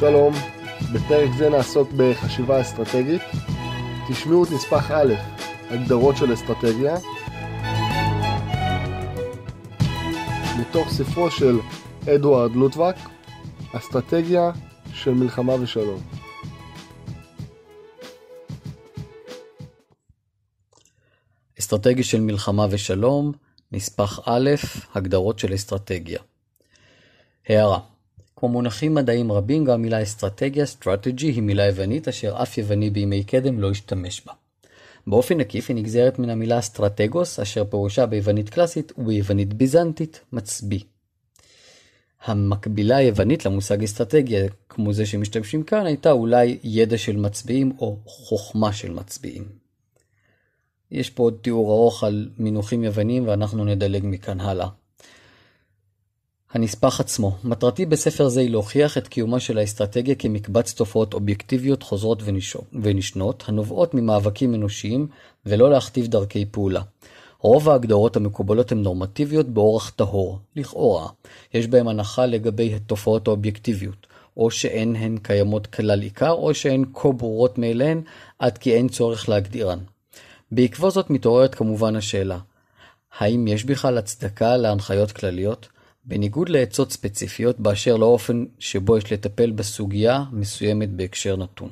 שלום, בפרק זה נעסוק בחשיבה אסטרטגית. תשמעו את נספח א', הגדרות של אסטרטגיה, מתוך ספרו של אדוארד לוטבק, אסטרטגיה של מלחמה ושלום. אסטרטגיה של מלחמה ושלום, נספח א', הגדרות של אסטרטגיה. הערה כמו מונחים מדעיים רבים, גם המילה אסטרטגיה, strategy, היא מילה יוונית אשר אף יווני בימי קדם לא השתמש בה. באופן עקיף היא נגזרת מן המילה אסטרטגוס, אשר פירושה ביוונית קלאסית וביוונית ביזנטית מצביא. המקבילה היוונית למושג אסטרטגיה, כמו זה שמשתמשים כאן, הייתה אולי ידע של מצביעים או חוכמה של מצביעים. יש פה עוד תיאור ארוך על מינוחים יווניים ואנחנו נדלג מכאן הלאה. הנספח עצמו מטרתי בספר זה היא להוכיח את קיומה של האסטרטגיה כמקבץ תופעות אובייקטיביות חוזרות ונשנות, הנובעות ממאבקים אנושיים, ולא להכתיב דרכי פעולה. רוב ההגדרות המקובלות הן נורמטיביות באורח טהור, לכאורה. יש בהן הנחה לגבי התופעות האובייקטיביות, או שאין הן קיימות כלל עיקר, או שהן כה ברורות מאליהן, עד כי אין צורך להגדירן. בעקבות זאת מתעוררת כמובן השאלה, האם יש בכלל הצדקה להנחיות כלליות? בניגוד לעצות ספציפיות באשר לאופן שבו יש לטפל בסוגיה מסוימת בהקשר נתון.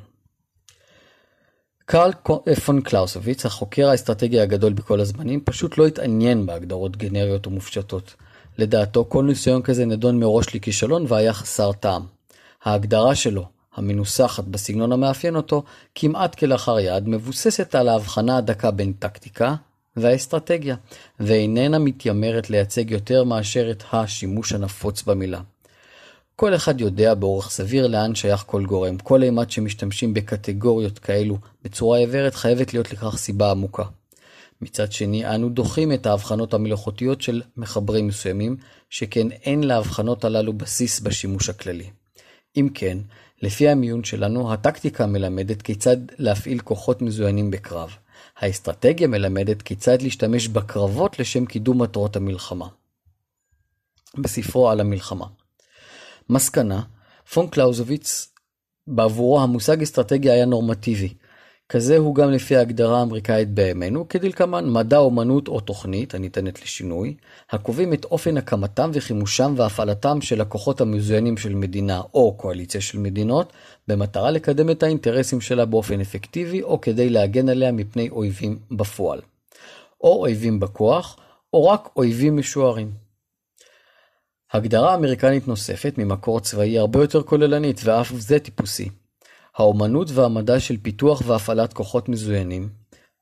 קרל פון קלאוסוביץ, החוקר האסטרטגי הגדול בכל הזמנים, פשוט לא התעניין בהגדרות גנריות ומופשטות. לדעתו, כל ניסיון כזה נדון מראש לכישלון והיה חסר טעם. ההגדרה שלו, המנוסחת בסגנון המאפיין אותו, כמעט כלאחר יד, מבוססת על ההבחנה הדקה בין טקטיקה, והאסטרטגיה, ואיננה מתיימרת לייצג יותר מאשר את השימוש הנפוץ במילה. כל אחד יודע באורח סביר לאן שייך כל גורם. כל אימת שמשתמשים בקטגוריות כאלו בצורה עיוורת חייבת להיות לכך סיבה עמוקה. מצד שני, אנו דוחים את ההבחנות המלאכותיות של מחברים מסוימים, שכן אין להבחנות הללו בסיס בשימוש הכללי. אם כן, לפי המיון שלנו, הטקטיקה מלמדת כיצד להפעיל כוחות מזוינים בקרב. האסטרטגיה מלמדת כיצד להשתמש בקרבות לשם קידום מטרות המלחמה. בספרו על המלחמה. מסקנה, פון קלאוזוביץ, בעבורו המושג אסטרטגיה היה נורמטיבי. כזה הוא גם לפי ההגדרה האמריקאית בימינו, כדלקמן מדע, אומנות או תוכנית, הניתנת לשינוי, הקובעים את אופן הקמתם וחימושם והפעלתם של הכוחות המזוינים של מדינה או קואליציה של מדינות, במטרה לקדם את האינטרסים שלה באופן אפקטיבי, או כדי להגן עליה מפני אויבים בפועל. או אויבים בכוח, או רק אויבים משוערים. הגדרה אמריקנית נוספת ממקור צבאי הרבה יותר כוללנית ואף זה טיפוסי. האומנות והמדע של פיתוח והפעלת כוחות מזוינים,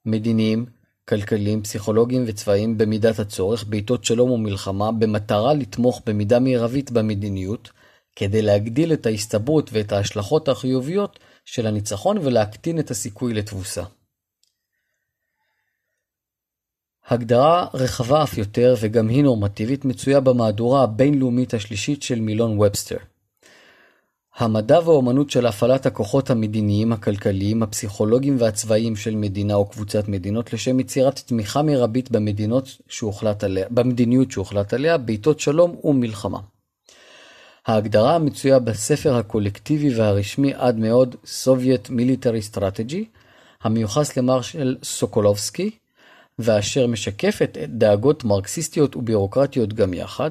מדיניים, כלכליים, פסיכולוגיים וצבאיים במידת הצורך, בעיתות שלום ומלחמה, במטרה לתמוך במידה מרבית במדיניות, כדי להגדיל את ההסתברות ואת ההשלכות החיוביות של הניצחון ולהקטין את הסיכוי לתבוסה. הגדרה רחבה אף יותר וגם היא נורמטיבית מצויה במהדורה הבינלאומית השלישית של מילון ובסטר. המדע והאומנות של הפעלת הכוחות המדיניים, הכלכליים, הפסיכולוגיים והצבאיים של מדינה או קבוצת מדינות לשם יצירת תמיכה מרבית במדינות שהוחלט עליה, במדיניות שהוחלט עליה בעיתות שלום ומלחמה. ההגדרה המצויה בספר הקולקטיבי והרשמי עד מאוד Soviet Military Strategy, המיוחס למרשל סוקולובסקי, ואשר משקפת דאגות מרקסיסטיות ובירוקרטיות גם יחד,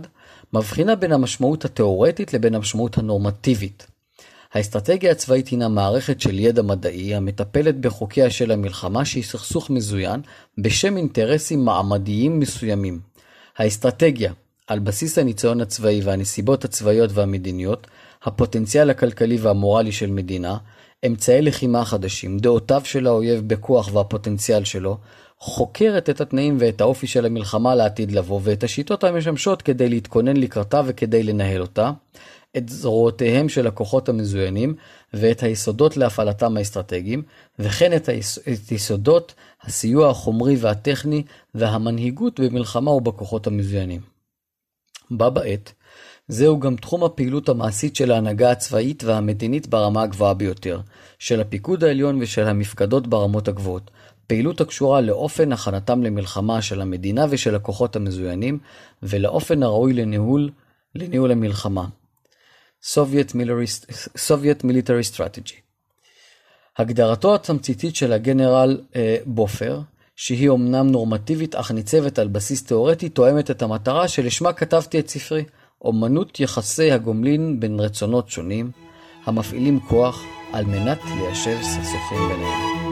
מבחינה בין המשמעות התאורטית לבין המשמעות הנורמטיבית. האסטרטגיה הצבאית הינה מערכת של ידע מדעי המטפלת בחוקיה של המלחמה שהיא סכסוך מזוין בשם אינטרסים מעמדיים מסוימים. האסטרטגיה, על בסיס הניסיון הצבאי והנסיבות הצבאיות והמדיניות, הפוטנציאל הכלכלי והמורלי של מדינה, אמצעי לחימה חדשים, דעותיו של האויב בכוח והפוטנציאל שלו, חוקרת את התנאים ואת האופי של המלחמה לעתיד לבוא ואת השיטות המשמשות כדי להתכונן לקראתה וכדי לנהל אותה, את זרועותיהם של הכוחות המזוינים ואת היסודות להפעלתם האסטרטגיים, וכן את, היס... את יסודות הסיוע החומרי והטכני והמנהיגות במלחמה ובכוחות המזוינים. בה בעת, זהו גם תחום הפעילות המעשית של ההנהגה הצבאית והמדינית ברמה הגבוהה ביותר, של הפיקוד העליון ושל המפקדות ברמות הגבוהות, פעילות הקשורה לאופן הכנתם למלחמה של המדינה ושל הכוחות המזוינים, ולאופן הראוי לניהול, לניהול המלחמה. Soviet Military, Soviet Military Strategy. הגדרתו התמציתית של הגנרל אה, בופר, שהיא אומנם נורמטיבית אך ניצבת על בסיס תאורטי, תואמת את המטרה שלשמה כתבתי את ספרי, אומנות יחסי הגומלין בין רצונות שונים, המפעילים כוח על מנת ליישב סכסוכים ביניהם.